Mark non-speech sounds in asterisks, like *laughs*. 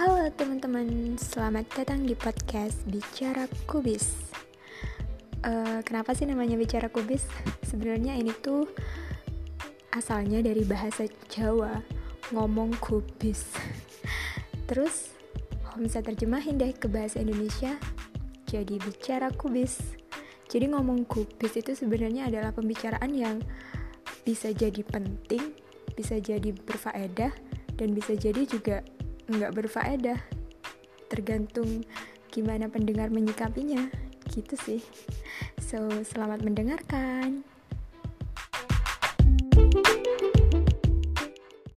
Halo teman-teman, selamat datang di podcast Bicara Kubis. Uh, kenapa sih namanya Bicara Kubis? Sebenarnya ini tuh asalnya dari bahasa Jawa, ngomong kubis. *laughs* Terus, om bisa terjemahin deh ke bahasa Indonesia, jadi Bicara Kubis. Jadi ngomong kubis itu sebenarnya adalah pembicaraan yang bisa jadi penting, bisa jadi berfaedah, dan bisa jadi juga nggak berfaedah. Tergantung gimana pendengar menyikapinya. Gitu sih. So selamat mendengarkan